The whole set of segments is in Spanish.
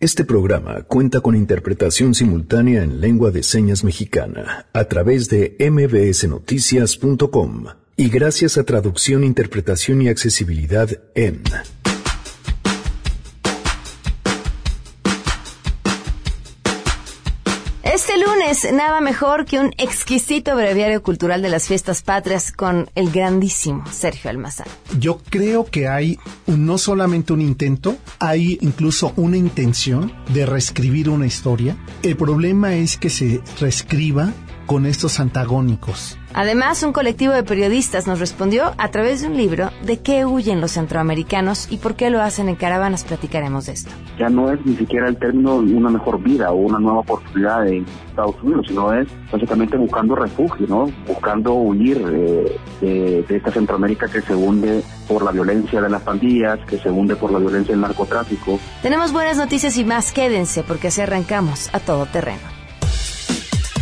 Este programa cuenta con interpretación simultánea en lengua de señas mexicana a través de mbsnoticias.com y gracias a traducción, interpretación y accesibilidad en Nada mejor que un exquisito breviario cultural de las fiestas patrias con el grandísimo Sergio Almazán. Yo creo que hay no solamente un intento, hay incluso una intención de reescribir una historia. El problema es que se reescriba con estos antagónicos. Además, un colectivo de periodistas nos respondió a través de un libro de qué huyen los centroamericanos y por qué lo hacen en caravanas. Platicaremos de esto. Ya no es ni siquiera el término una mejor vida o una nueva oportunidad en Estados Unidos, sino es básicamente buscando refugio, ¿no? Buscando huir de, de esta Centroamérica que se hunde por la violencia de las pandillas, que se hunde por la violencia del narcotráfico. Tenemos buenas noticias y más. Quédense porque así arrancamos a todo terreno.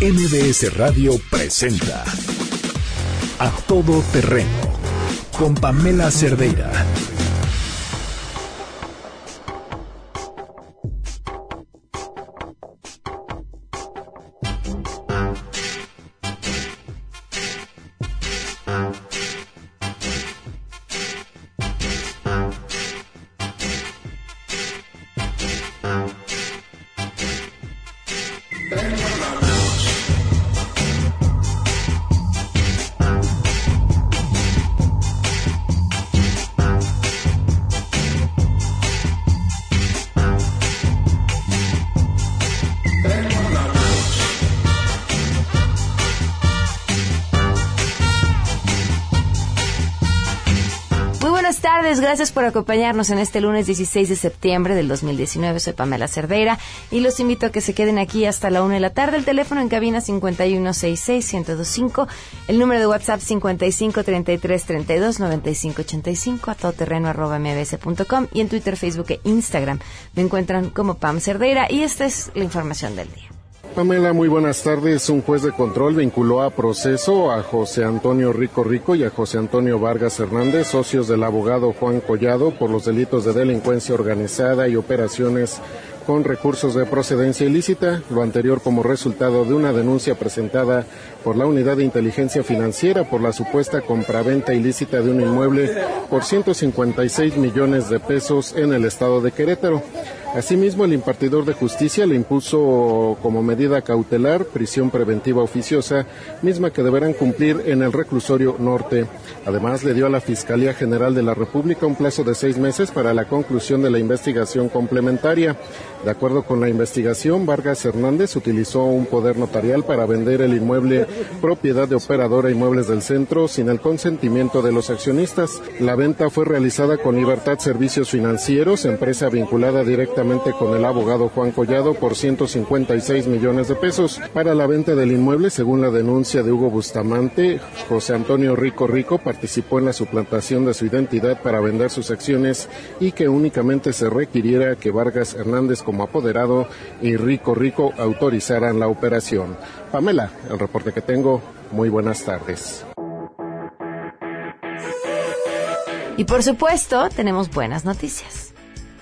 MBS Radio presenta A Todo Terreno con Pamela Cerdeira. Gracias por acompañarnos en este lunes 16 de septiembre del 2019. Soy Pamela Cerdeira y los invito a que se queden aquí hasta la una de la tarde. El teléfono en cabina 5166-1025, el número de WhatsApp 5533329585, a todoterreno arroba mbs.com y en Twitter, Facebook e Instagram me encuentran como Pam Cerdeira y esta es la información del día. Pamela, muy buenas tardes. Un juez de control vinculó a proceso a José Antonio Rico Rico y a José Antonio Vargas Hernández, socios del abogado Juan Collado, por los delitos de delincuencia organizada y operaciones con recursos de procedencia ilícita, lo anterior como resultado de una denuncia presentada por la Unidad de Inteligencia Financiera por la supuesta compraventa ilícita de un inmueble por 156 millones de pesos en el estado de Querétaro. Asimismo, el impartidor de justicia le impuso como medida cautelar prisión preventiva oficiosa, misma que deberán cumplir en el reclusorio norte. Además, le dio a la Fiscalía General de la República un plazo de seis meses para la conclusión de la investigación complementaria. De acuerdo con la investigación, Vargas Hernández utilizó un poder notarial para vender el inmueble propiedad de operadora Inmuebles del Centro sin el consentimiento de los accionistas. La venta fue realizada con Libertad Servicios Financieros, empresa vinculada directamente con el abogado Juan Collado por 156 millones de pesos para la venta del inmueble. Según la denuncia de Hugo Bustamante, José Antonio Rico Rico participó en la suplantación de su identidad para vender sus acciones y que únicamente se requiriera que Vargas Hernández como apoderado y Rico Rico autorizaran la operación. Pamela, el reporte que tengo. Muy buenas tardes. Y por supuesto, tenemos buenas noticias.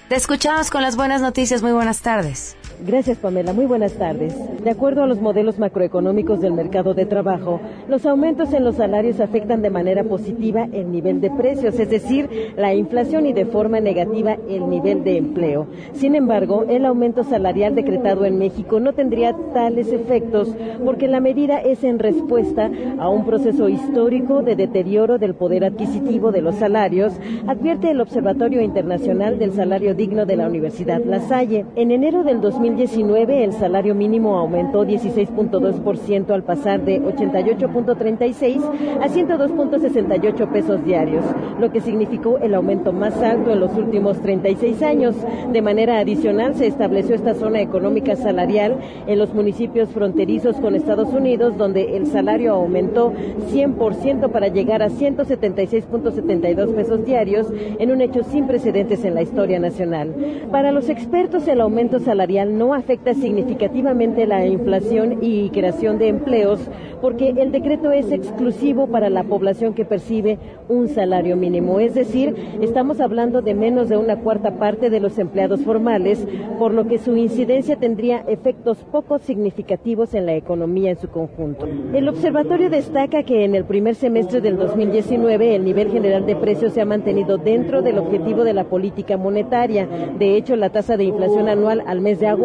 Te escuchamos con las buenas noticias. Muy buenas tardes. Gracias, Pamela. Muy buenas tardes. De acuerdo a los modelos macroeconómicos del mercado de trabajo, los aumentos en los salarios afectan de manera positiva el nivel de precios, es decir, la inflación y de forma negativa el nivel de empleo. Sin embargo, el aumento salarial decretado en México no tendría tales efectos porque la medida es en respuesta a un proceso histórico de deterioro del poder adquisitivo de los salarios, advierte el Observatorio Internacional del Salario Digno de la Universidad La Salle. En enero del 2019 el salario mínimo aumentó 16.2% al pasar de 88.36 a 102.68 pesos diarios, lo que significó el aumento más alto en los últimos 36 años. De manera adicional se estableció esta zona económica salarial en los municipios fronterizos con Estados Unidos, donde el salario aumentó 100% para llegar a 176.72 pesos diarios en un hecho sin precedentes en la historia nacional. Para los expertos el aumento salarial no afecta significativamente la inflación y creación de empleos porque el decreto es exclusivo para la población que percibe un salario mínimo. Es decir, estamos hablando de menos de una cuarta parte de los empleados formales, por lo que su incidencia tendría efectos poco significativos en la economía en su conjunto. El observatorio destaca que en el primer semestre del 2019 el nivel general de precios se ha mantenido dentro del objetivo de la política monetaria. De hecho, la tasa de inflación anual al mes de agosto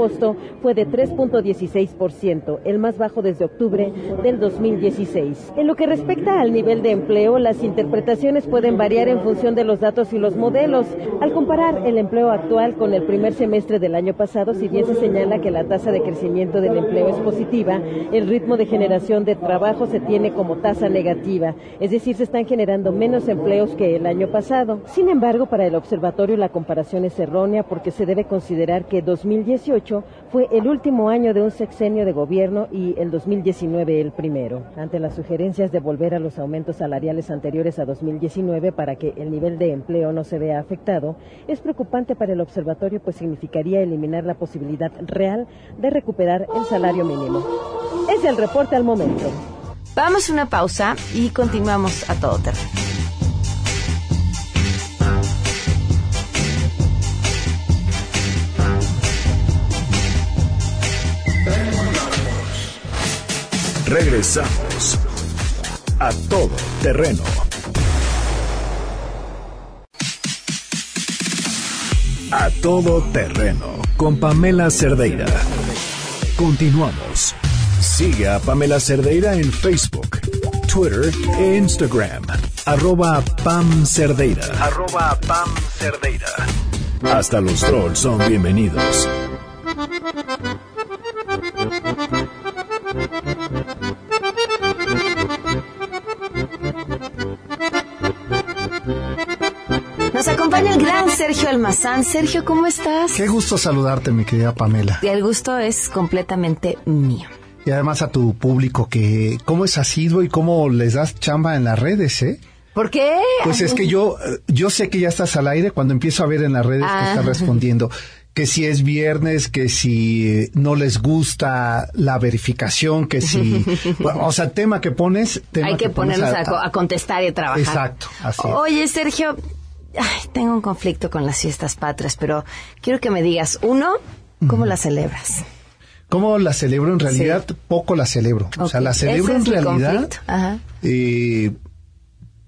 fue de 3.16%, el más bajo desde octubre del 2016. En lo que respecta al nivel de empleo, las interpretaciones pueden variar en función de los datos y los modelos. Al comparar el empleo actual con el primer semestre del año pasado, si bien se señala que la tasa de crecimiento del empleo es positiva, el ritmo de generación de trabajo se tiene como tasa negativa, es decir, se están generando menos empleos que el año pasado. Sin embargo, para el observatorio la comparación es errónea porque se debe considerar que 2018 fue el último año de un sexenio de gobierno y el 2019 el primero. Ante las sugerencias de volver a los aumentos salariales anteriores a 2019 para que el nivel de empleo no se vea afectado, es preocupante para el observatorio pues significaría eliminar la posibilidad real de recuperar el salario mínimo. Es el reporte al momento. Vamos a una pausa y continuamos a todo terreno. Regresamos a todo terreno. A todo terreno con Pamela Cerdeira. Continuamos. Sigue a Pamela Cerdeira en Facebook, Twitter e Instagram. Arroba Pam Cerdeira. Arroba Pam Cerdeira. Hasta los trolls son bienvenidos. Acompaña el gran Sergio Almazán. Sergio, ¿cómo estás? Qué gusto saludarte, mi querida Pamela. Y el gusto es completamente mío. Y además a tu público, que cómo es asiduo y cómo les das chamba en las redes, ¿eh? ¿Por qué? Pues es que yo, yo sé que ya estás al aire cuando empiezo a ver en las redes que Ah. estás respondiendo. Que si es viernes, que si eh, no les gusta la verificación, que si... bueno, o sea, tema que pones... Tema Hay que, pones ponernos a, a contestar y a trabajar. Exacto, así. Oye, Sergio, ay, tengo un conflicto con las fiestas patrias, pero quiero que me digas, uno, ¿cómo las celebras? ¿Cómo la celebro? En realidad, poco la celebro. O sea, la celebro en realidad eh,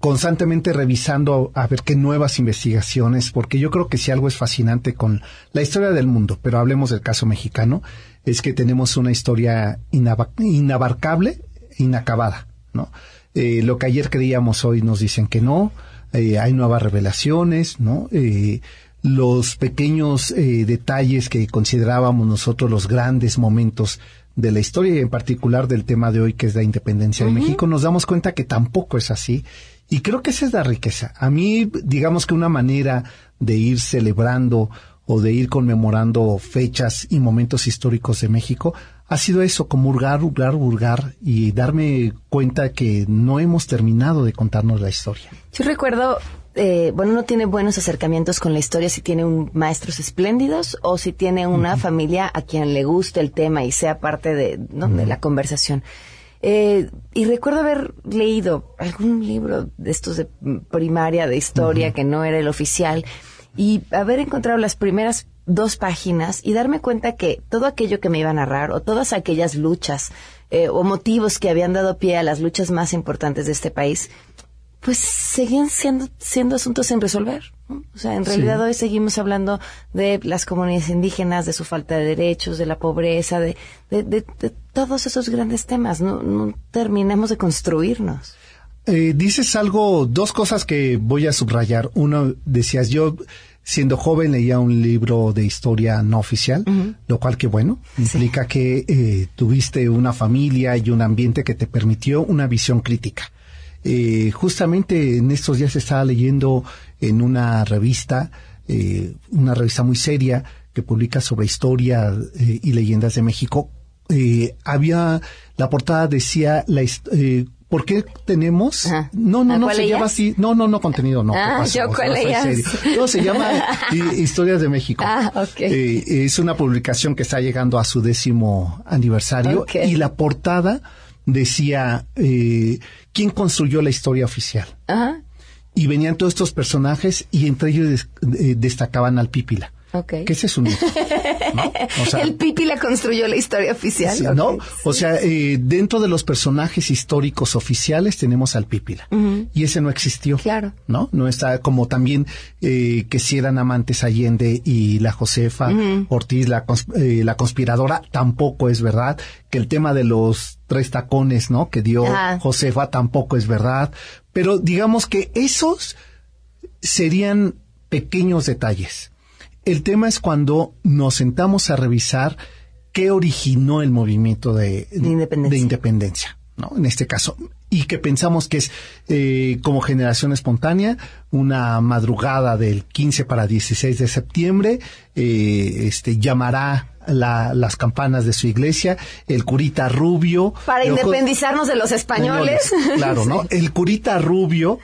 constantemente revisando a ver qué nuevas investigaciones, porque yo creo que si algo es fascinante con la historia del mundo, pero hablemos del caso mexicano, es que tenemos una historia inaba- inabarcable, inacabada, ¿no? Eh, lo que ayer creíamos hoy nos dicen que no, eh, hay nuevas revelaciones, ¿no? Eh, los pequeños eh, detalles que considerábamos nosotros los grandes momentos de la historia y en particular del tema de hoy que es la independencia de México, nos damos cuenta que tampoco es así. Y creo que esa es la riqueza. A mí, digamos que una manera de ir celebrando o de ir conmemorando fechas y momentos históricos de México ha sido eso, como hurgar, hurgar, hurgar y darme cuenta que no hemos terminado de contarnos la historia. Yo recuerdo, eh, bueno, uno tiene buenos acercamientos con la historia si tiene un maestros espléndidos o si tiene una familia a quien le guste el tema y sea parte de, ¿no? de la conversación. Eh, y recuerdo haber leído algún libro de estos de primaria de historia que no era el oficial y haber encontrado las primeras dos páginas y darme cuenta que todo aquello que me iba a narrar o todas aquellas luchas eh, o motivos que habían dado pie a las luchas más importantes de este país pues seguían siendo, siendo asuntos sin resolver. ¿no? O sea, en realidad hoy seguimos hablando de las comunidades indígenas, de su falta de derechos, de la pobreza, de, de, de- de todos esos grandes temas. No, no terminamos de construirnos. Eh, dices algo, dos cosas que voy a subrayar. Uno, decías, yo siendo joven leía un libro de historia no oficial, lo cual que bueno, implica que eh, tuviste una familia y un ambiente que te permitió una visión crítica. Eh, justamente en estos días estaba leyendo en una revista, eh, una revista muy seria que publica sobre historia eh, y leyendas de México. Eh, había, la portada decía la, eh, ¿Por qué tenemos? No, no, no, se llama así. No, no, no, contenido, no. Ah, yo cuál No, se llama Historias de México. Ah, ok. Eh, es una publicación que está llegando a su décimo aniversario y la portada decía eh, quién construyó la historia oficial. Ajá. Y venían todos estos personajes y entre ellos eh, destacaban al Pípila. Okay. Que ese es un el Pipi la construyó la historia oficial. ¿no? O sea, eh, dentro de los personajes históricos oficiales tenemos al Pípila. Y ese no existió. Claro. ¿No? No está como también eh, que si eran amantes Allende y la Josefa Ortiz, la, eh, la conspiradora, tampoco es verdad. Que el tema de los tres tacones, ¿no? Que dio Josefa tampoco es verdad. Pero digamos que esos serían pequeños detalles el tema es cuando nos sentamos a revisar qué originó el movimiento de, independencia. ¿no? En este caso, y que pensamos que es eh, como generación espontánea, una madrugada del 15 para 16 de septiembre, eh, este, llamará las campanas de su iglesia, el curita rubio. Para independizarnos de los españoles. Claro, ¿no? El curita rubio,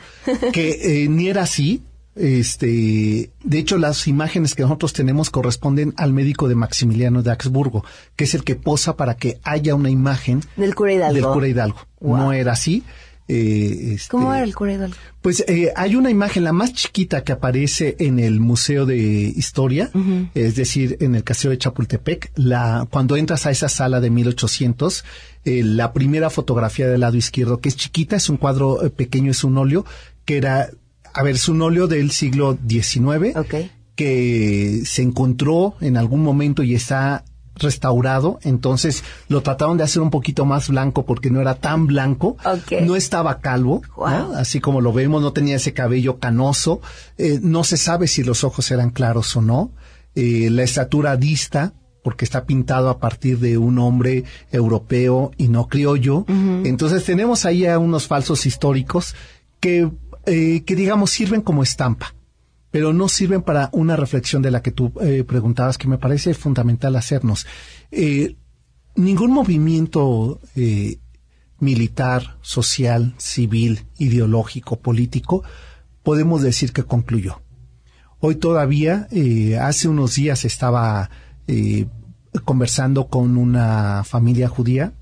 que eh, ni era así, este, de hecho, las imágenes que nosotros tenemos corresponden al médico de Maximiliano de Augsburgo, que es el que posa para que haya una imagen del cura Hidalgo. Del cura Hidalgo. No era así. Eh, este, ¿Cómo era el cura Hidalgo? Pues eh, hay una imagen, la más chiquita que aparece en el Museo de Historia, es decir, en el Castillo de Chapultepec. La, cuando entras a esa sala de 1800, eh, la primera fotografía del lado izquierdo, que es chiquita, es un cuadro eh, pequeño, es un óleo, que era a ver, es un óleo del siglo XIX que se encontró en algún momento y está restaurado, entonces lo trataron de hacer un poquito más blanco porque no era tan blanco, no estaba calvo, así como lo vemos, no tenía ese cabello canoso, eh, no se sabe si los ojos eran claros o no, eh, la estatura dista, porque está pintado a partir de un hombre europeo y no criollo, entonces tenemos ahí a unos falsos históricos que eh, que digamos sirven como estampa, pero no sirven para una reflexión de la que tú eh, preguntabas, que me parece fundamental hacernos. Eh, ningún movimiento militar, social, civil, ideológico, político, podemos decir que concluyó. Hoy todavía, hace unos días estaba conversando con una familia judía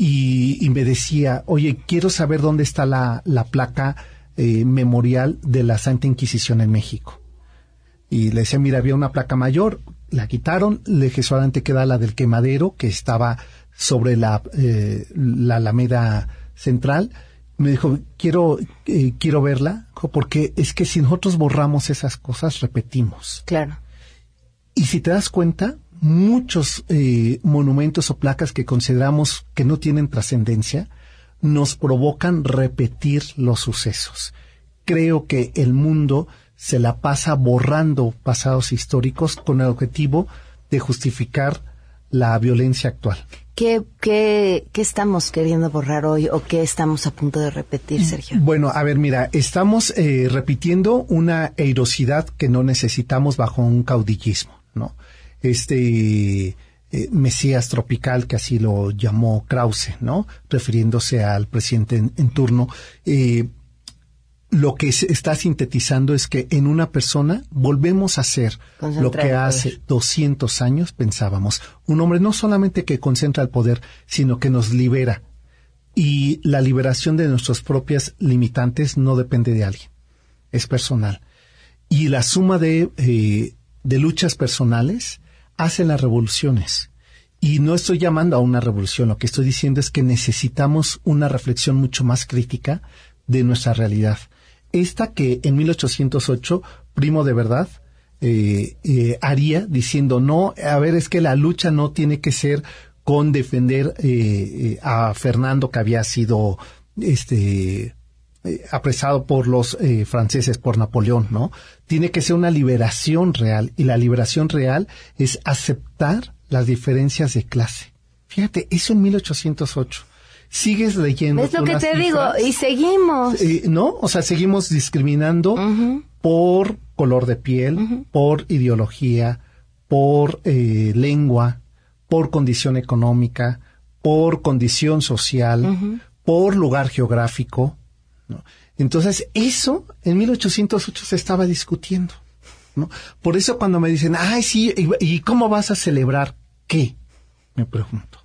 y, me decía, oye, quiero saber dónde está la, placa eh, memorial de la Santa Inquisición en México. Y le decía, mira, había una placa mayor, la quitaron, le dije, solamente queda la del quemadero, que estaba sobre la, eh, la Alameda Central. Me dijo, quiero, eh, quiero verla, porque es que si nosotros borramos esas cosas, repetimos. Claro. Y si te das cuenta, muchos eh, monumentos o placas que consideramos que no tienen trascendencia nos provocan repetir los sucesos. Creo que el mundo se la pasa borrando pasados históricos con el objetivo de justificar la violencia actual. ¿Qué, qué, qué estamos queriendo borrar hoy o qué estamos a punto de repetir, Sergio? Bueno, a ver, mira, estamos eh, repitiendo una erosidad que no necesitamos bajo un caudillismo. Este eh, Mesías tropical, que así lo llamó Krause, ¿no? Refiriéndose al presidente en, turno. Eh, lo que se está sintetizando es que en una persona volvemos a ser lo que hace 200 años pensábamos. Un hombre no solamente que concentra el poder, sino que nos libera. Y la liberación de nuestras propias limitantes no depende de alguien, es personal. Y la suma de, eh, de luchas personales hacen las revoluciones. Y no estoy llamando a una revolución, lo que estoy diciendo es que necesitamos una reflexión mucho más crítica de nuestra realidad. Esta que en 1808, Primo de Verdad, eh, eh, haría diciendo, no, a ver, es que la lucha no tiene que ser con defender eh, a Fernando que había sido este eh, apresado por los eh, franceses, por Napoleón, ¿no? Tiene que ser una liberación real y la liberación real es aceptar las diferencias de clase. Fíjate, eso en 1808 sigues leyendo. Es lo que te digo, y seguimos. Eh, no, o sea, seguimos discriminando por color de piel, por ideología, por lengua, por condición económica, por condición social, por lugar geográfico. Entonces, eso en 1808 se estaba discutiendo. ¿no? Por eso cuando me dicen, ay, sí, ¿y, cómo vas a celebrar qué? Me pregunto.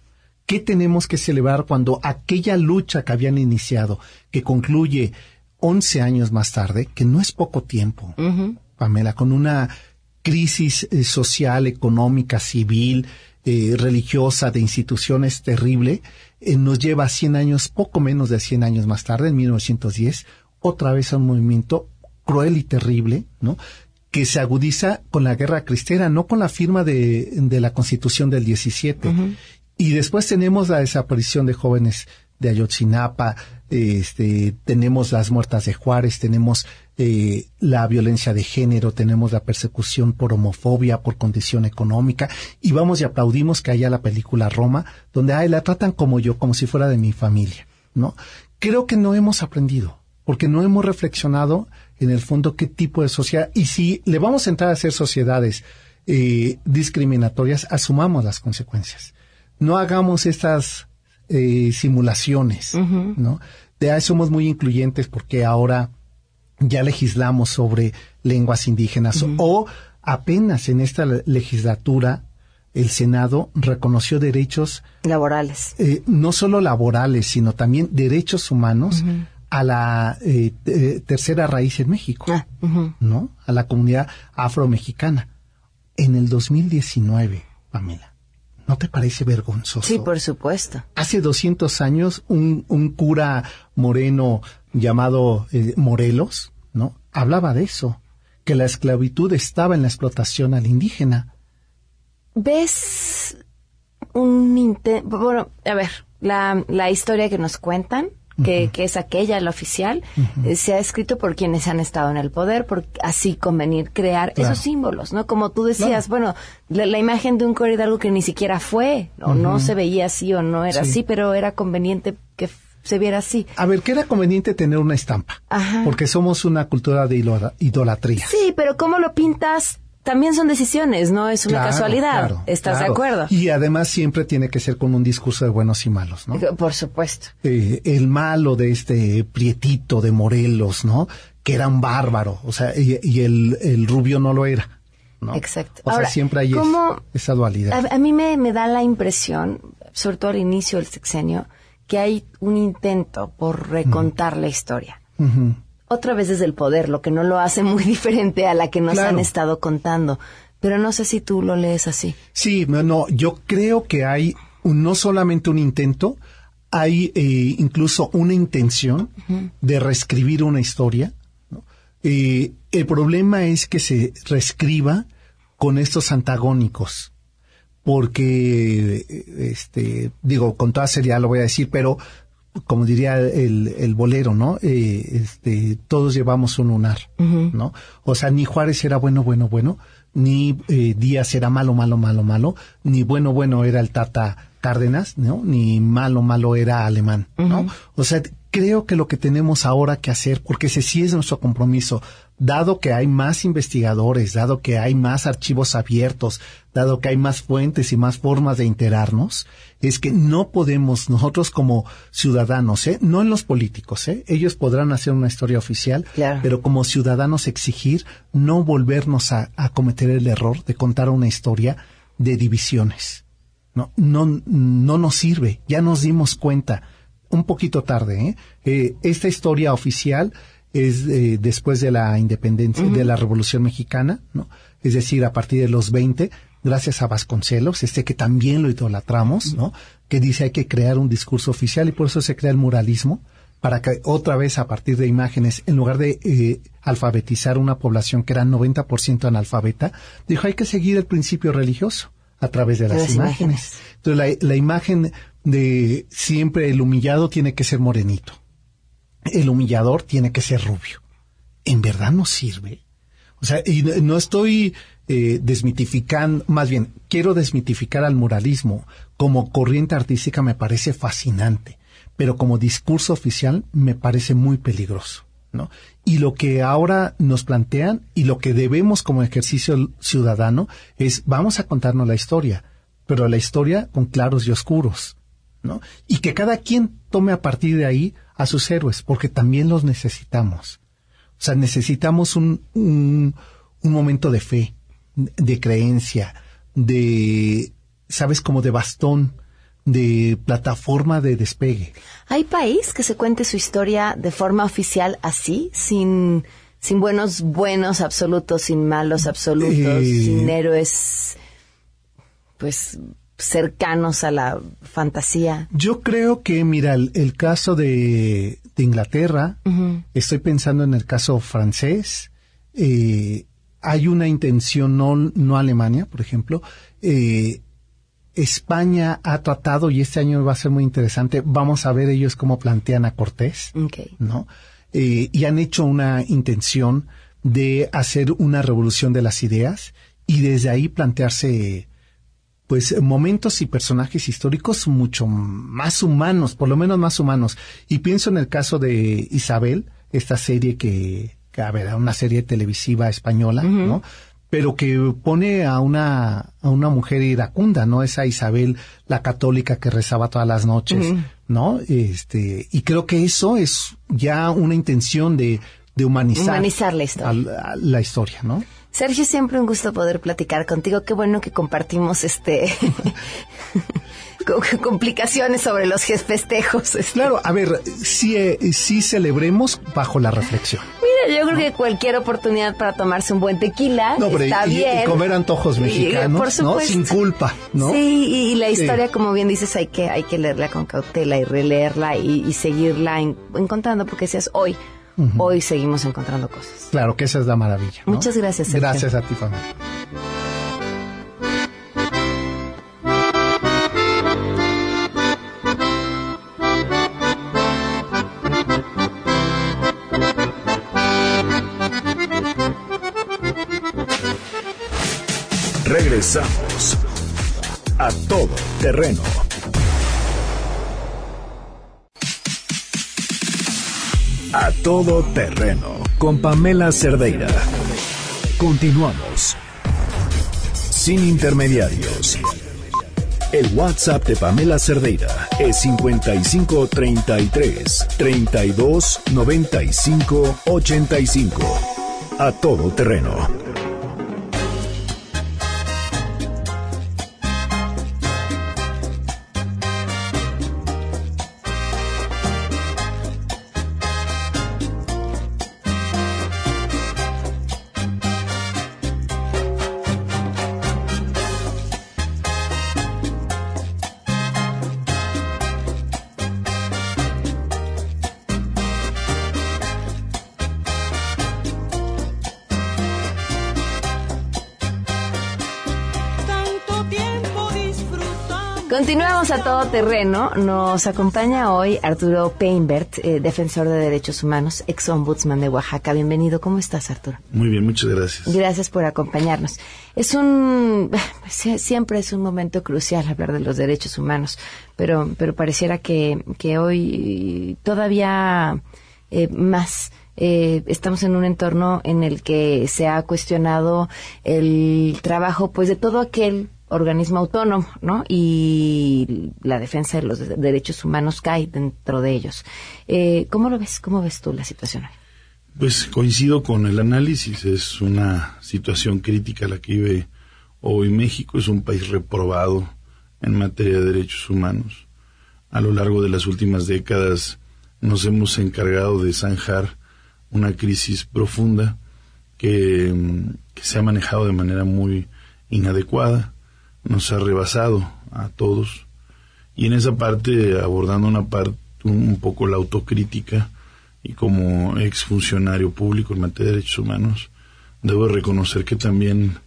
¿Qué tenemos que celebrar cuando aquella lucha que habían iniciado, que concluye 11 años más tarde, que no es poco tiempo, Pamela, con una crisis eh, social, económica, civil, eh, religiosa, de instituciones terrible, eh, nos lleva 100 años, poco menos de 100 años más tarde, en 1910, otra vez a un movimiento cruel y terrible, ¿no? que se agudiza con la guerra cristera, no con la firma de, de la Constitución del 17. Y después tenemos la desaparición de jóvenes de Ayotzinapa, este, tenemos las muertas de Juárez, tenemos eh, la violencia de género, tenemos la persecución por homofobia, por condición económica, y vamos y aplaudimos que haya la película Roma, donde ay, la tratan como yo, como si fuera de mi familia, ¿no? Creo que no hemos aprendido, porque no hemos reflexionado en el fondo qué tipo de sociedad, y si le vamos a entrar a hacer sociedades eh, discriminatorias, asumamos las consecuencias. No hagamos estas eh, simulaciones, ¿no? De ahí somos muy incluyentes porque ahora ya legislamos sobre lenguas indígenas o apenas en esta legislatura el Senado reconoció derechos laborales, eh, no solo laborales, sino también derechos humanos a la eh, tercera raíz en México, ah, ¿no? A la comunidad afromexicana. En el 2019, Pamela, ¿no te parece vergonzoso? Sí, por supuesto. Hace 200 años, un, un cura moreno llamado eh, Morelos, ¿no? Hablaba de eso, que la esclavitud estaba en la explotación al indígena. ¿Ves un intento? Bueno, a ver, la, la historia que nos cuentan, que, que, es aquella, la oficial, eh, se ha escrito por quienes han estado en el poder, por así convenir crear esos símbolos, ¿no? Como tú decías, bueno, la, imagen de un algo que ni siquiera fue, o no se veía así o no era así, pero era conveniente que se viera así. A ver, que era conveniente tener una estampa, porque somos una cultura de idolatría. Sí, pero ¿cómo lo pintas? También son decisiones, no es una casualidad. ¿Estás de acuerdo? Y además siempre tiene que ser con un discurso de buenos y malos, ¿no? Por supuesto. Eh, el malo de este prietito de Morelos, ¿no? Que era un bárbaro, o sea, y, el, rubio no lo era. ¿no? Exacto. O sea, siempre hay esa dualidad. A, mí me, me da la impresión, sobre todo al inicio del sexenio, que hay un intento por recontar la historia. Otra vez desde el poder, lo que no lo hace muy diferente a la que nos han estado contando. Pero no sé si tú lo lees así. Sí, no, yo creo que hay no solamente un intento, hay eh, incluso una intención de reescribir una historia. Eh, el problema es que se reescriba con estos antagónicos porque, este, digo, con toda seriedad lo voy a decir, pero como diría el, el bolero, ¿no? Eh, este, todos llevamos un lunar, ¿no? O sea, ni Juárez era bueno, bueno, bueno, ni eh, Díaz era malo, malo, malo, malo, ni bueno, bueno era el Tata Cárdenas, ¿no? Ni malo, malo era alemán, ¿no? O sea, creo que lo que tenemos ahora que hacer, porque ese sí es nuestro compromiso, dado que hay más investigadores, dado que hay más archivos abiertos, dado que hay más fuentes y más formas de enterarnos, es que no podemos nosotros como ciudadanos, ¿eh? no en los políticos, ¿eh? ellos podrán hacer una historia oficial, pero como ciudadanos exigir no volvernos a, cometer el error de contar una historia de divisiones. No, no, no nos sirve, ya nos dimos cuenta, un poquito tarde, ¿eh? eh esta historia oficial es eh, después de la independencia, de la Revolución Mexicana, ¿no? Es decir, a partir de los 20, gracias a Vasconcelos, este que también lo idolatramos, ¿no? Que dice hay que crear un discurso oficial y por eso se crea el muralismo, para que otra vez a partir de imágenes, en lugar de eh, alfabetizar una población que era 90% analfabeta, dijo hay que seguir el principio religioso a través de las, imágenes. Entonces la, la imagen de siempre el humillado tiene que ser morenito el humillador tiene que ser rubio. ¿En verdad no sirve? O sea, y no estoy eh, desmitificando, más bien, quiero desmitificar al muralismo. Como corriente artística me parece fascinante, pero como discurso oficial me parece muy peligroso. ¿no? Y lo que ahora nos plantean y lo que debemos como ejercicio ciudadano es vamos a contarnos la historia, pero la historia con claros y oscuros. ¿no? Y que cada quien tome a partir de ahí a sus héroes, porque también los necesitamos. O sea, necesitamos un, un, un momento de fe, de creencia, de, sabes, como de bastón, de plataforma de despegue. ¿Hay país que se cuente su historia de forma oficial así, sin, sin buenos buenos absolutos, sin malos absolutos, Eh. sin héroes, pues cercanos a la fantasía? Yo creo que, mira, el, el caso de, de Inglaterra, estoy pensando en el caso francés, eh, hay una intención, no, no Alemania, por ejemplo, eh, España ha tratado, y este año va a ser muy interesante, vamos a ver ellos cómo plantean a Cortés. ¿no? Eh, y han hecho una intención de hacer una revolución de las ideas y desde ahí plantearse pues momentos y personajes históricos mucho más humanos, por lo menos más humanos. Y pienso en el caso de Isabel, esta serie que, que a ver, una serie televisiva española, ¿no? Pero que pone a una, a una mujer iracunda, ¿no? Esa Isabel, la católica que rezaba todas las noches, ¿no? Este, y creo que eso es ya una intención de, de humanizar. Humanizar la historia. al- a la historia, ¿no? Sergio, siempre un gusto poder platicar contigo. Qué bueno que compartimos este co- complicaciones sobre los festejos. este. Claro, a ver, sí, eh, sí celebremos bajo la reflexión. Mira, yo creo que cualquier oportunidad para tomarse un buen tequila No, pero y- está y, y bien. comer antojos Y, mexicanos, por ¿no? Sin culpa, ¿no? Sí, y, y la Sí. historia, como bien dices, hay que, hay que leerla con cautela y releerla y, y seguirla en- encontrando, porque decías, hoy, hoy seguimos encontrando cosas. Claro que esa es la maravilla. ¿no? Muchas gracias, Sergio. Gracias a ti, familia. Regresamos a todo terreno. A todo terreno con Pamela Cerdeira. Continuamos. Sin intermediarios. El WhatsApp de Pamela Cerdeira es 5533 32 95 85. A todo terreno. Continuamos a todo terreno. Nos acompaña hoy Arturo Peinbert, eh, defensor de derechos humanos, ex ombudsman de Oaxaca. Bienvenido. ¿Cómo estás, Arturo? Muy bien, muchas gracias. Gracias por acompañarnos. Es un sie- siempre es un momento crucial hablar de los derechos humanos, pero pero pareciera que que hoy todavía eh, más eh, estamos en un entorno en el que se ha cuestionado el trabajo pues de todo aquel organismo autónomo, ¿no? Y la defensa de los de- derechos humanos cae dentro de ellos. Eh, ¿Cómo lo ves? ¿Cómo ves tú la situación? Pues coincido con el análisis, es una situación crítica la que vive hoy México, es un país reprobado en materia de derechos humanos. A lo largo de las últimas décadas nos hemos encargado de zanjar una crisis profunda que, mm, que se ha manejado de manera muy inadecuada, nos ha rebasado a todos. Y en esa parte abordando una parte un, poco la autocrítica y como exfuncionario público en materia de derechos humanos debo reconocer que también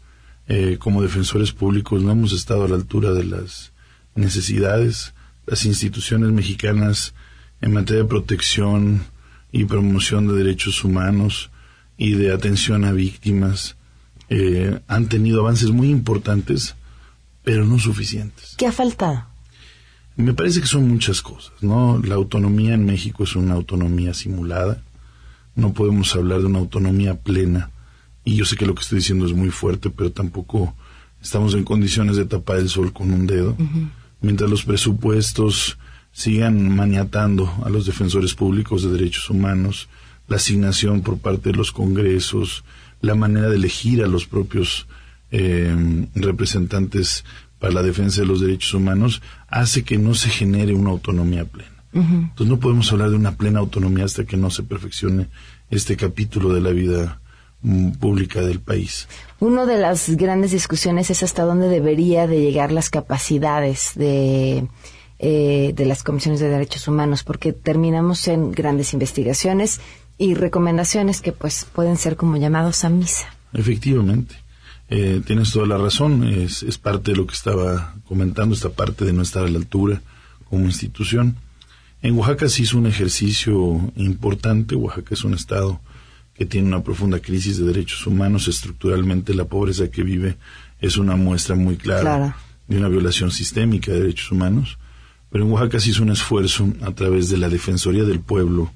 eh, como defensores públicos no hemos estado a la altura de las necesidades las instituciones mexicanas en materia de protección y promoción de derechos humanos y de atención a víctimas eh, han tenido avances muy importantes pero no suficientes ¿Qué ha faltado? me parece que son muchas cosas, ¿no? La autonomía en México es una autonomía simulada. No podemos hablar de una autonomía plena. Y yo sé que lo que estoy diciendo es muy fuerte, pero tampoco estamos en condiciones de tapar el sol con un dedo. mientras los presupuestos sigan maniatando a los defensores públicos de derechos humanos, la asignación por parte de los congresos, la manera de elegir a los propios eh, representantes para la defensa de los derechos humanos, hace que no se genere una autonomía plena. Entonces no podemos hablar de una plena autonomía hasta que no se perfeccione este capítulo de la vida mm, pública del país. Una de las grandes discusiones es hasta dónde debería de llegar las capacidades de, eh, de las comisiones de derechos humanos, porque terminamos en grandes investigaciones y recomendaciones que pues pueden ser como llamados a misa. Efectivamente. Eh, tienes toda la razón, es, es parte de lo que estaba comentando, esta parte de no estar a la altura como institución. En Oaxaca se hizo un ejercicio importante. Oaxaca es un estado que tiene una profunda crisis de derechos humanos. Estructuralmente la pobreza que vive es una muestra muy clara Claro. de una violación sistémica de derechos humanos. Pero en Oaxaca se hizo un esfuerzo a través de la Defensoría del Pueblo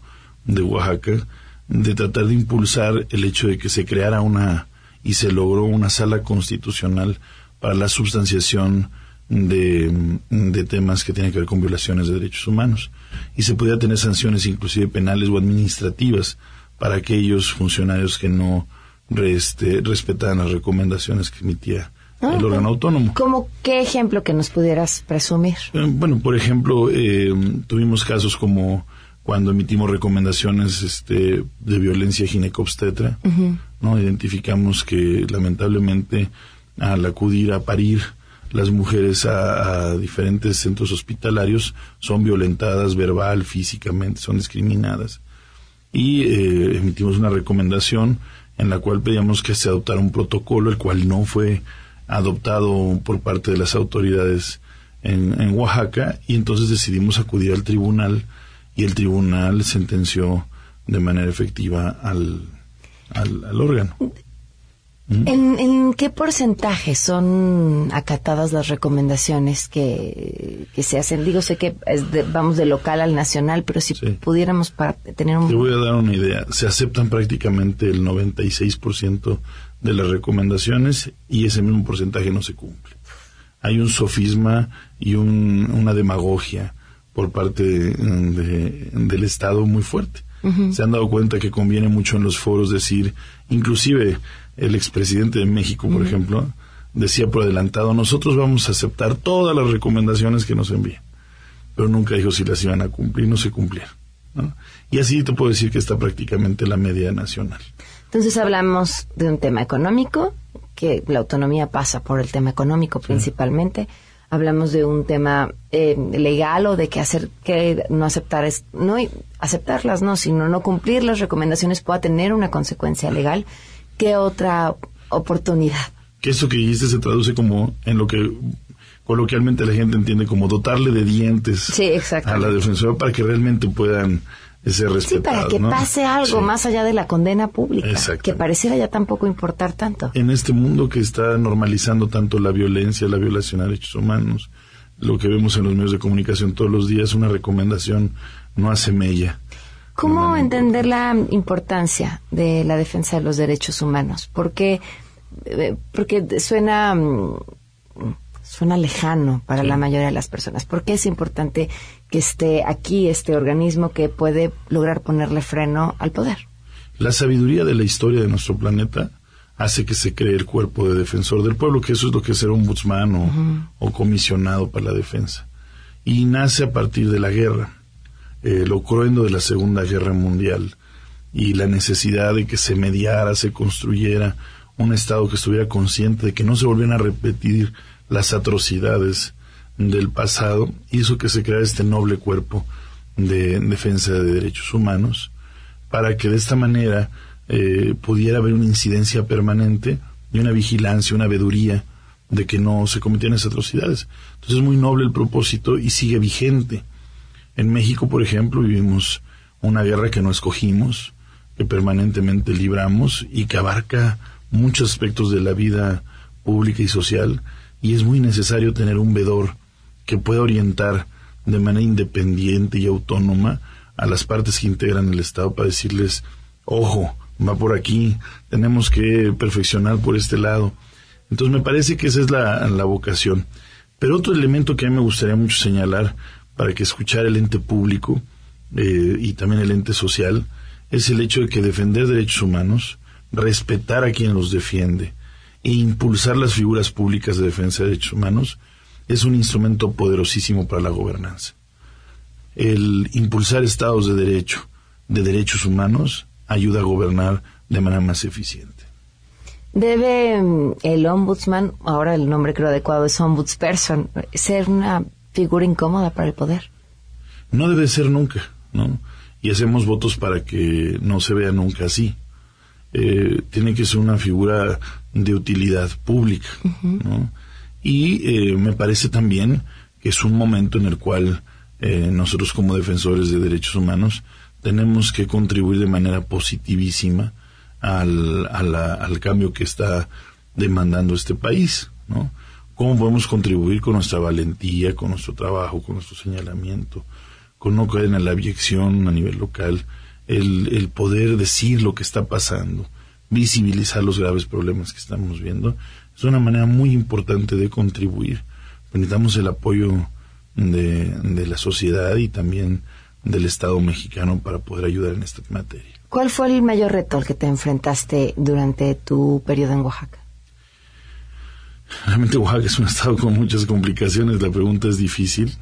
de Oaxaca de tratar de impulsar el hecho de que se creara una y se logró una sala constitucional para la substanciación de, de temas que tienen que ver con violaciones de derechos humanos y se podía tener sanciones inclusive penales o administrativas para aquellos funcionarios que no este, respetaran las recomendaciones que emitía Ah, el órgano autónomo. ¿Cómo qué ejemplo que nos pudieras presumir? Eh, Bueno, por ejemplo, eh, tuvimos casos como cuando emitimos recomendaciones este, de violencia ginecobstetra, ¿no? Identificamos que lamentablemente al acudir a parir las mujeres a, a diferentes centros hospitalarios son violentadas verbal, físicamente, son discriminadas. Y eh, emitimos una recomendación en la cual pedíamos que se adoptara un protocolo, el cual no fue adoptado por parte de las autoridades en, en Oaxaca, y entonces decidimos acudir al tribunal y el tribunal sentenció de manera efectiva al, al, al órgano. ¿En, en qué porcentaje son acatadas las recomendaciones que, que se hacen? Digo, sé que es de- vamos de local al nacional, pero si Sí. pudiéramos para tener Te un... voy a dar una idea. Se aceptan prácticamente el 96% de las recomendaciones y ese mismo porcentaje no se cumple. Hay un sofisma y un- una demagogia por parte de- de- del Estado muy fuerte. Se han dado cuenta que conviene mucho en los foros decir, inclusive el expresidente de México, por ejemplo, decía por adelantado, nosotros vamos a aceptar todas las recomendaciones que nos envíen pero nunca dijo si las iban a cumplir, no se cumplieron. ¿no? Y así te puedo decir que está prácticamente la media nacional. Entonces hablamos de un tema económico, que la autonomía pasa por el tema económico principalmente. Hablamos de un tema eh, legal o de que hacer que no aceptar es no aceptarlas no, sino no cumplir las recomendaciones pueda tener una consecuencia legal. ¿Qué otra oportunidad? Que eso que dijiste se traduce como en lo que coloquialmente la gente entiende como dotarle de dientes Sí, a la defensora para que realmente puedan Sí, para que ¿no? pase algo Sí. más allá de la condena pública, que pareciera ya tampoco importar tanto. En este mundo que está normalizando tanto la violencia, la violación a derechos humanos, lo que vemos en los medios de comunicación todos los días, una recomendación no hace mella. ¿Cómo entender la importancia de la defensa de los derechos humanos? Porque, eh, porque suena, mm, suena lejano para la mayoría de las personas. ¿Por qué es importante que esté aquí este organismo que puede lograr ponerle freno al poder? La sabiduría de la historia de nuestro planeta hace que se cree el cuerpo de defensor del pueblo, que eso es lo que es ser ombudsman o, o comisionado para la defensa. Y nace a partir de la guerra, eh, lo cruendo de la Segunda Guerra Mundial y la necesidad de que se mediara, se construyera un Estado que estuviera consciente de que no se volvieran a repetir las atrocidades del pasado, hizo que se creara este noble cuerpo de defensa de derechos humanos para que de esta manera eh, pudiera haber una incidencia permanente y una vigilancia, una veeduría de que no se cometieran esas atrocidades. Entonces es muy noble el propósito y sigue vigente. En México, por ejemplo, vivimos una guerra que no escogimos, que permanentemente libramos y que abarca muchos aspectos de la vida pública y social y es muy necesario tener un vedor que pueda orientar de manera independiente y autónoma a las partes que integran el Estado para decirles, ojo, va por aquí, tenemos que perfeccionar por este lado. Entonces me parece que esa es la, la vocación. Pero otro elemento que a mí me gustaría mucho señalar para que escuchar el ente público eh, y también el ente social es el hecho de que defender derechos humanos, respetar a quien los defiende e impulsar las figuras públicas de defensa de derechos humanos es un instrumento poderosísimo para la gobernanza. El impulsar estados de derecho, de derechos humanos, ayuda a gobernar de manera más eficiente. ¿Debe mm, el ombudsman, ahora el nombre creo adecuado es ombudsperson, ser una figura incómoda para el poder? No debe ser nunca, ¿no? Y hacemos votos para que no se vea nunca así. Eh, tiene que ser una figura de utilidad pública, ¿no? Y eh, me parece también que es un momento en el cual eh, nosotros como defensores de derechos humanos tenemos que contribuir de manera positivísima al, al cambio que está demandando este país, ¿no? ¿Cómo podemos contribuir con nuestra valentía, con nuestro trabajo, con nuestro señalamiento, con no caer en la abyección a nivel local, el, el poder decir lo que está pasando, visibilizar los graves problemas que estamos viendo? Es una manera muy importante de contribuir. Necesitamos el apoyo de, de la sociedad y también del Estado mexicano para poder ayudar en esta materia. ¿Cuál fue el mayor reto al que te enfrentaste durante tu periodo en Oaxaca? Realmente Oaxaca es un estado con muchas complicaciones, la pregunta es difícil,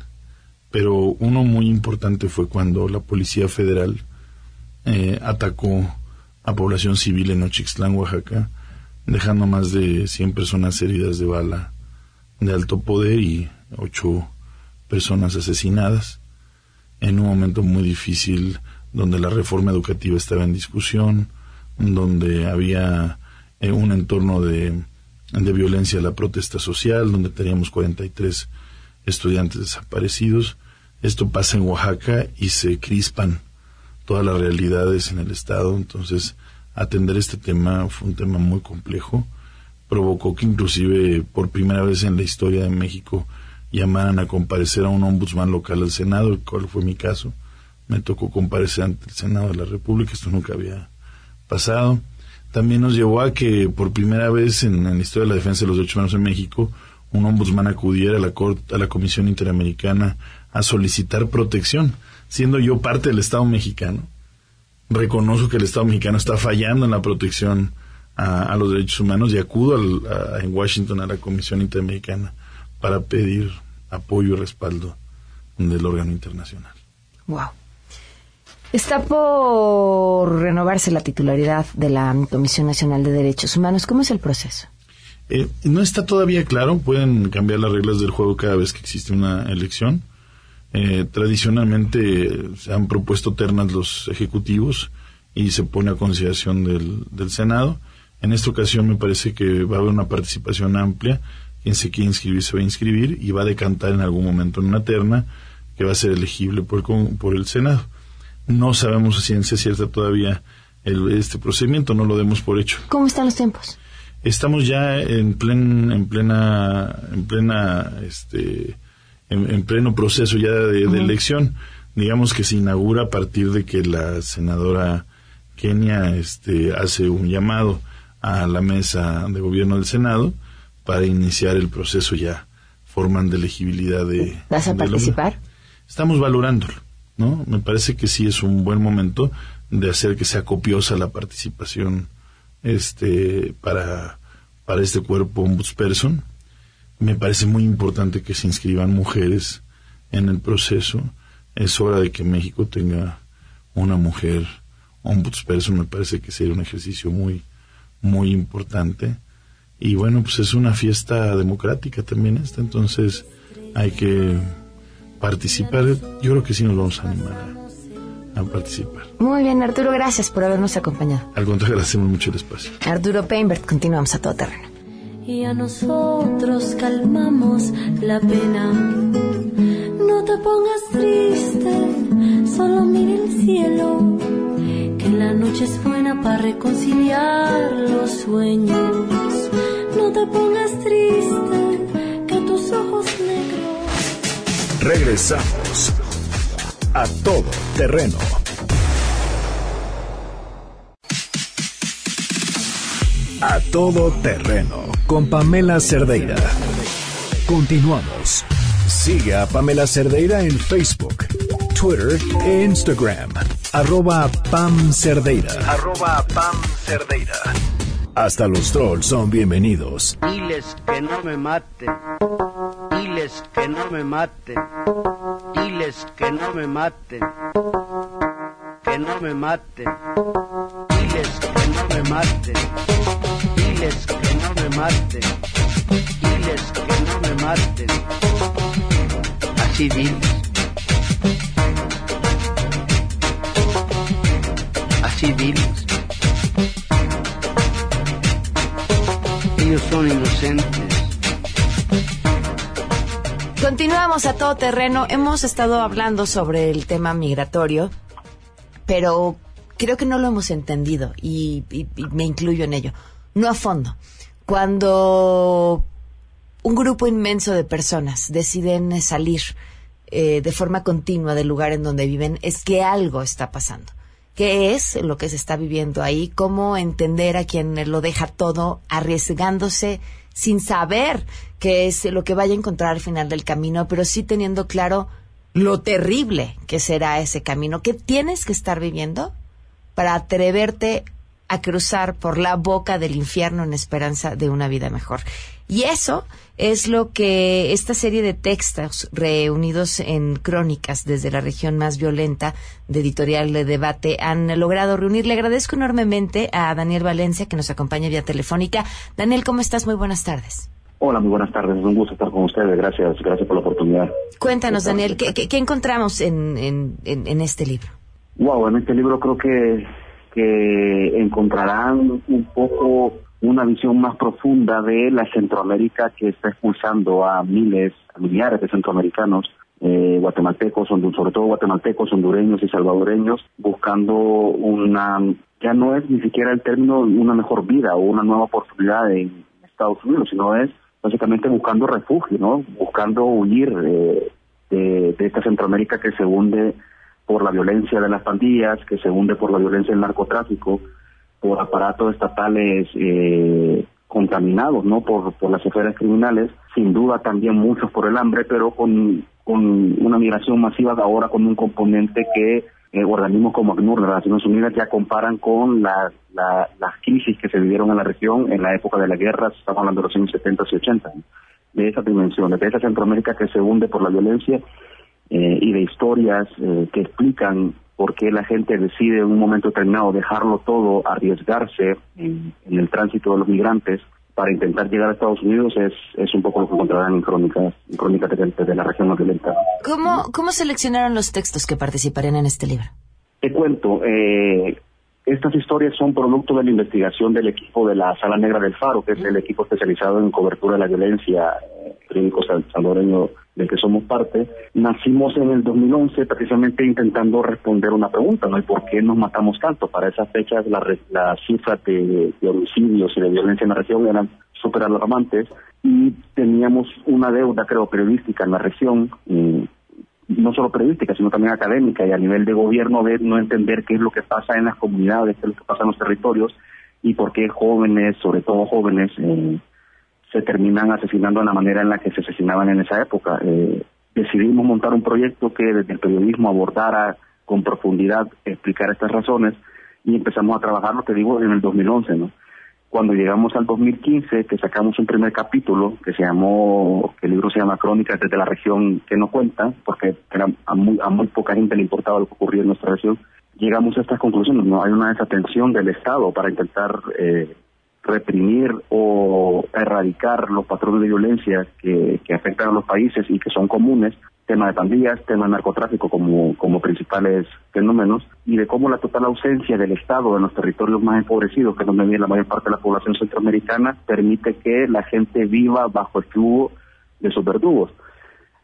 pero uno muy importante fue cuando la Policía Federal eh, atacó a población civil en Ochixtlán, Oaxaca, dejando más de 100 personas heridas de bala de alto poder y ocho personas asesinadas en un momento muy difícil donde la reforma educativa estaba en discusión, donde había eh, un entorno de, de violencia a la protesta social, donde teníamos 43 estudiantes desaparecidos. Esto pasa en Oaxaca y se crispan todas las realidades en el Estado. Entonces, atender este tema fue un tema muy complejo. Provocó que inclusive por primera vez en la historia de México llamaran a comparecer a un ombudsman local al Senado, el cual fue mi caso. Me tocó comparecer ante el Senado de la República, esto nunca había pasado. También nos llevó a que por primera vez en, la historia de la defensa de los derechos humanos en México, un ombudsman acudiera a la, Corte, a la Comisión Interamericana a solicitar protección, siendo yo parte del Estado mexicano. Reconozco que el Estado mexicano está fallando en la protección a, los derechos humanos y acudo al, en Washington a la Comisión Interamericana para pedir apoyo y respaldo del órgano internacional. Wow. Está por renovarse la titularidad de la Comisión Nacional de Derechos Humanos. ¿Cómo es el proceso? Eh, no está todavía claro. Pueden cambiar las reglas del juego cada vez que existe una elección. Eh, tradicionalmente se han propuesto ternas los ejecutivos y se pone a consideración del, del Senado. En esta ocasión me parece que va a haber una participación amplia quien se quiere inscribir se va a inscribir y va a decantar en algún momento en una terna que va a ser elegible por, por el Senado. No sabemos a ciencia cierta todavía el, este procedimiento, no lo demos por hecho. ¿Cómo están los tiempos? Estamos ya en, plen, en plena, en plena, este, en, pleno proceso ya de, elección. Digamos que se inaugura a partir de que la senadora Kenia este, hace un llamado a la mesa de gobierno del Senado para iniciar el proceso ya forman de elegibilidad de... ¿Vas a participar? Estamos valorándolo, ¿no? Me parece que sí es un buen momento de hacer que sea copiosa la participación este para, para este cuerpo ombudsperson. Me parece muy importante que se inscriban mujeres en el proceso. Es hora de que México tenga una mujer ombudsperson. Me parece que sería un ejercicio muy, muy importante y bueno, pues es una fiesta democrática también esta, entonces hay que participar. Yo creo que sí nos vamos a animar a, participar. Muy bien, Arturo, gracias por habernos acompañado. Al contrario, agradecemos mucho el espacio. Arturo Peinbert, continuamos a todo terreno. Y a nosotros calmamos la pena. No te pongas triste, solo mira el cielo. Que la noche es buena para reconciliar los sueños no te pongas triste, que tus ojos negros. Regresamos a todo terreno. A todo terreno con Pamela Cerdeira. Continuamos. Sigue a Pamela Cerdeira en Facebook, Twitter e Instagram. Arroba Pam Cerdeira. Arroba Pam Cerdeira. Hasta los trolls son bienvenidos. Diles que no me maten. Diles que no me maten. Diles que no me maten. Que no me maten. Diles que no me maten. Diles que no me maten. Diles que no me maten. Así diles. Así diles. Ellos son inocentes. Continuamos a todo terreno. Hemos estado hablando sobre el tema migratorio, pero creo que no lo hemos entendido y, me incluyo en ello. No a fondo. Cuando un grupo inmenso de personas deciden salir eh, de forma continua del lugar en donde viven, es que algo está pasando. ¿Qué es lo que se está viviendo ahí? ¿Cómo entender a quien lo deja todo arriesgándose sin saber qué es lo que vaya a encontrar al final del camino, pero sí teniendo claro lo terrible que será ese camino? ¿Qué tienes que estar viviendo para atreverte a cruzar por la boca del infierno en esperanza de una vida mejor. Y eso es lo que esta serie de textos reunidos en crónicas desde la región más violenta de editorial de debate han logrado reunir. Le agradezco enormemente a Daniel Valencia que nos acompaña vía telefónica. Daniel, ¿cómo estás? Muy buenas tardes. Hola, muy buenas tardes. Es un gusto estar con ustedes. Gracias, gracias por la oportunidad. Cuéntanos, Daniel, ¿qué, qué, qué encontramos en, en, en, en este libro? Wow, en este libro creo que, que encontrarán un poco una visión más profunda de la Centroamérica que está expulsando a miles, a millares de centroamericanos, eh, guatemaltecos, sobre todo guatemaltecos, hondureños y salvadoreños, buscando una, ya no es ni siquiera el término una mejor vida o una nueva oportunidad en Estados Unidos, sino es básicamente buscando refugio, ¿no? Buscando huir eh, de, de esta Centroamérica que se hunde por la violencia de las pandillas, que se hunde por la violencia del narcotráfico, por aparatos estatales eh, contaminados, ¿no? Por, por las esferas criminales, sin duda también muchos por el hambre, pero con, con una migración masiva ahora con un componente que eh, organismos como ACNUR de las Naciones Unidas ya comparan con la, la- las crisis que se vivieron en la región en la época de la guerra, estamos hablando de los años 70 y 80, ¿no? de esa dimensión, de esa Centroamérica que se hunde por la violencia eh, y de historias eh, que explican por qué la gente decide en un momento determinado dejarlo todo, arriesgarse en, en el tránsito de los migrantes para intentar llegar a Estados Unidos es, es un poco lo que encontrarán en crónicas, en crónicas de, de la región violenta. ¿Cómo, ¿Cómo seleccionaron los textos que participarían en este libro? Te cuento, eh, estas historias son producto de la investigación del equipo de la Sala Negra del Faro, que es el equipo especializado en cobertura de la violencia eh, clínico sal- salvadoreño del que somos parte. Nacimos en el 2011 precisamente intentando responder una pregunta, ¿no? ¿Y por qué nos matamos tanto? Para esas fechas las cifras de, homicidios y de violencia en la región eran súper alarmantes y teníamos una deuda, creo, periodística en la región. eh, no solo periodística, sino también académica y a nivel de gobierno de no entender qué es lo que pasa en las comunidades, qué es lo que pasa en los territorios y por qué jóvenes, sobre todo jóvenes, eh, se terminan asesinando de la manera en la que se asesinaban en esa época. Eh, decidimos montar un proyecto que desde el periodismo abordara con profundidad, explicar estas razones y empezamos a trabajar, lo que digo, en el 2011, ¿no? Cuando llegamos al 2015, que sacamos un primer capítulo que se llamó, que el libro se llama Crónicas desde la región que no cuenta, porque era a, muy, a muy poca gente le importaba lo que ocurría en nuestra región, llegamos a estas conclusiones. No hay una desatención del Estado para intentar eh, reprimir o erradicar los patrones de violencia que, que afectan a los países y que son comunes, tema de pandillas, tema de narcotráfico como, como principales fenómenos, y de cómo la total ausencia del Estado en los territorios más empobrecidos, que es donde vive la mayor parte de la población centroamericana, permite que la gente viva bajo el yugo de sus verdugos.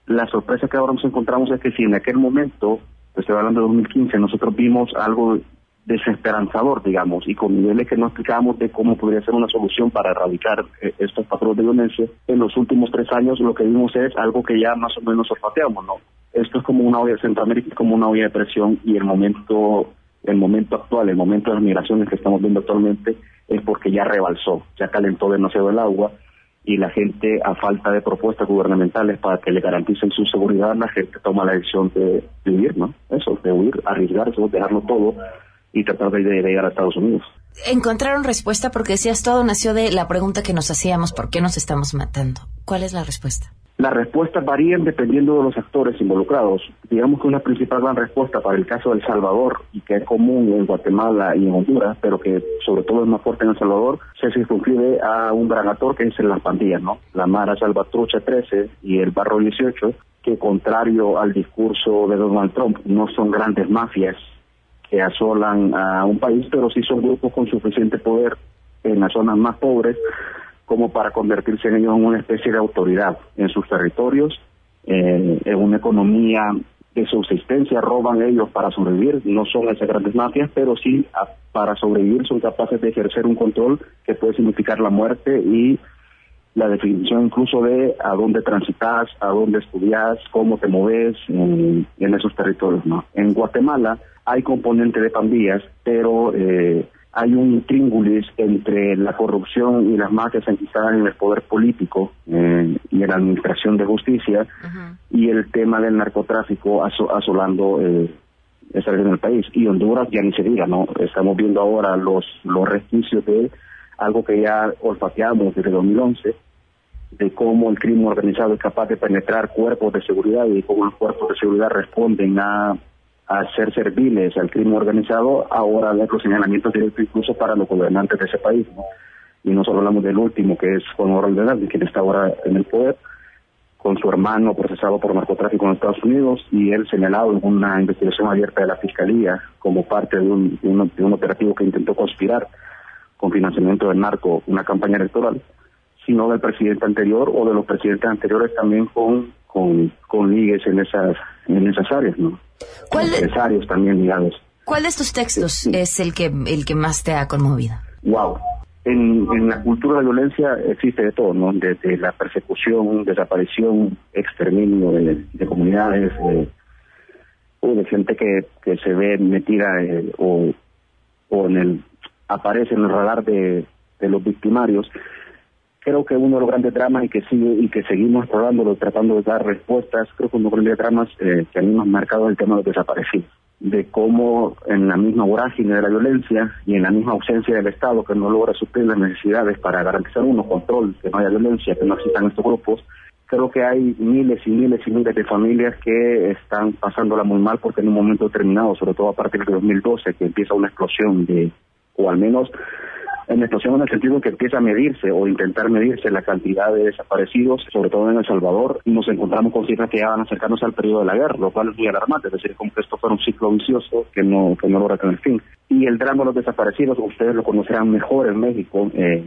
La sorpresa que ahora nos encontramos es que si en aquel momento, estoy hablando de 2015, nosotros vimos algo desesperanzador, digamos, y con niveles que no explicábamos de cómo podría ser una solución para erradicar eh, estos patrones de violencia, en los últimos tres años lo que vimos es algo que ya más o menos olfateamos, ¿no? Esto es como una olla, Centroamérica es como una olla de presión y el momento, el momento actual, el momento de las migraciones que estamos viendo actualmente es porque ya rebalsó, ya calentó demasiado el agua y la gente, a falta de propuestas gubernamentales para que le garanticen su seguridad, la gente toma la decisión de, huir, ¿no? Eso, de huir, arriesgarse, dejarlo todo y tratar de, de llegar a Estados Unidos. Encontraron respuesta porque decías todo nació de la pregunta que nos hacíamos, ¿por qué nos estamos matando? ¿Cuál es la respuesta? Las respuestas varían dependiendo de los actores involucrados. Digamos que una principal gran respuesta para el caso de El Salvador, y que es común en Guatemala y en Honduras, pero que sobre todo es más fuerte en El Salvador, se circunscribe a un gran actor que es en las pandillas, ¿no? La Mara Salvatrucha 13 y el Barro 18, que contrario al discurso de Donald Trump, no son grandes mafias que asolan a un país, pero sí son grupos con suficiente poder en las zonas más pobres como para convertirse en ellos en una especie de autoridad en sus territorios, en una economía de subsistencia, roban ellos para sobrevivir, no son esas grandes mafias, pero sí para sobrevivir son capaces de ejercer un control que puede significar la muerte y la definición incluso de a dónde transitas, a dónde estudias, cómo te moves en, esos territorios. ¿no? En Guatemala hay componente de pandillas, pero eh, hay un tríngulis entre la corrupción y las mafias enquistadas en el poder político eh, y en la administración de justicia y el tema del narcotráfico asolando eh, esa región del país. Y Honduras ya ni se diga, ¿no? Estamos viendo ahora los, los resquicios de algo que ya olfateamos desde 2011, de cómo el crimen organizado es capaz de penetrar cuerpos de seguridad y cómo los cuerpos de seguridad responden a a ser serviles al crimen organizado, ahora hay los señalamientos directos incluso para los gobernantes de ese país. Y no solo hablamos del último, que es Juan Orlando de quien está ahora en el poder, con su hermano procesado por narcotráfico en Estados Unidos y él señalado en una investigación abierta de la Fiscalía como parte de un, de un, operativo que intentó conspirar con financiamiento del narco una campaña electoral, sino del presidente anterior o de los presidentes anteriores también con, con, con ligues en esas, en esas áreas, ¿no? ¿Cuál de, también ligados. ¿Cuál de estos textos es el que, el que más te ha conmovido? Wow. En, en la cultura de violencia existe de todo, ¿no? Desde la persecución, desaparición, exterminio de, comunidades, o de gente que, que se ve metida eh, o, o en el aparece en el radar de, los victimarios. Creo que uno de los grandes dramas y que sigue y que seguimos explorándolo, tratando de dar respuestas, creo que uno de los grandes dramas eh, que a mí me ha marcado el tema de los desaparecidos, de cómo en la misma vorágine de la violencia y en la misma ausencia del Estado que no logra suplir las necesidades para garantizar uno control, que no haya violencia, que no existan estos grupos, creo que hay miles y miles y miles de familias que están pasándola muy mal porque en un momento determinado, sobre todo a partir de 2012, que empieza una explosión de, o al menos en explosión en el sentido que empieza a medirse o intentar medirse la cantidad de desaparecidos, sobre todo en El Salvador, nos encontramos con cifras que ya van acercarnos al periodo de la guerra, lo cual es muy alarmante, es decir, como que esto fuera un ciclo vicioso que no, que no logra tener fin. Y el drama de los desaparecidos, ustedes lo conocerán mejor en México, eh,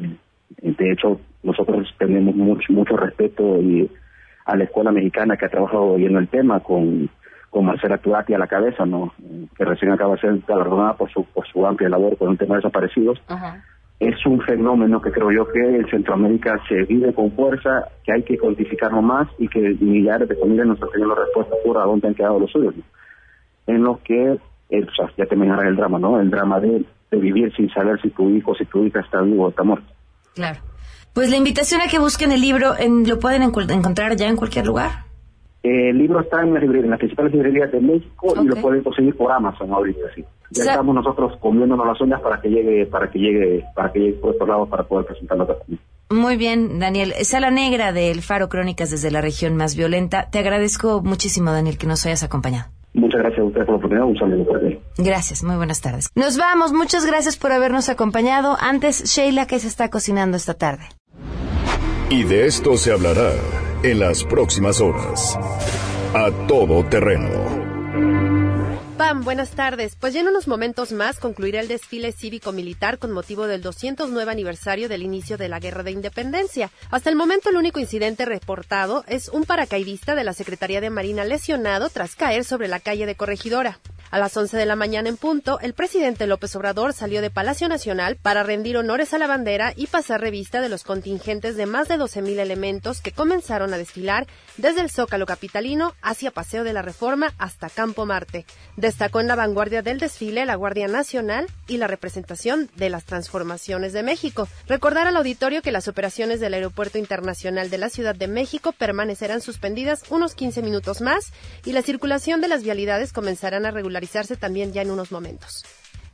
de hecho, nosotros tenemos mucho, mucho respeto y a la escuela mexicana que ha trabajado en el tema con con Marcela Turati a la cabeza, ¿no? que recién acaba de ser galardonada por su, por su amplia labor con el tema de desaparecidos. Ajá es un fenómeno que creo yo que en Centroamérica se vive con fuerza, que hay que cuantificarlo más y que millares de familias nos han tenido respuesta por a dónde han quedado los suyos. En lo que, eh, ya te el drama, ¿no? El drama de, vivir sin saber si tu hijo, si tu hija está vivo o está muerto. Claro. Pues la invitación a que busquen el libro, en, ¿lo pueden encontrar ya en cualquier lugar? El libro está en, en las principales librerías de México y lo pueden conseguir por Amazon ahorita, sí ya estamos nosotros comiéndonos las uñas para que llegue, para que llegue, para que llegue por estos lados para poder presentarlo también. Muy bien, Daniel. Sala Negra del Faro Crónicas desde la región más violenta. Te agradezco muchísimo, Daniel, que nos hayas acompañado. Muchas gracias a ustedes por la oportunidad. Un saludo por Gracias, muy buenas tardes. Nos vamos, muchas gracias por habernos acompañado. Antes, Sheila, que se está cocinando esta tarde. Y de esto se hablará en las próximas horas. A todo terreno Pam, buenas tardes. Pues ya en unos momentos más concluirá el desfile cívico-militar con motivo del 209 aniversario del inicio de la Guerra de Independencia. Hasta el momento el único incidente reportado es un paracaidista de la Secretaría de Marina lesionado tras caer sobre la calle de Corregidora. A las 11 de la mañana en punto, el presidente López Obrador salió de Palacio Nacional para rendir honores a la bandera y pasar revista de los contingentes de más de 12.000 elementos que comenzaron a desfilar desde el Zócalo Capitalino hacia Paseo de la Reforma hasta Campo Marte. Destacó en la vanguardia del desfile la Guardia Nacional y la representación de las transformaciones de México. Recordar al auditorio que las operaciones del Aeropuerto Internacional de la Ciudad de México permanecerán suspendidas unos 15 minutos más y la circulación de las vialidades comenzarán a regular también ya en unos momentos.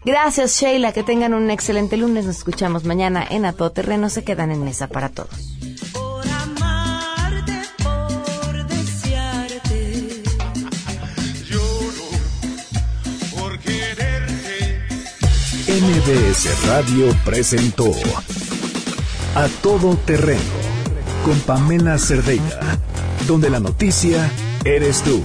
Gracias, Sheila. Que tengan un excelente lunes. Nos escuchamos mañana en A Todo Terreno. Se quedan en mesa para todos. MBS Radio presentó A Todo Terreno con Pamela Cerdeira, donde la noticia eres tú.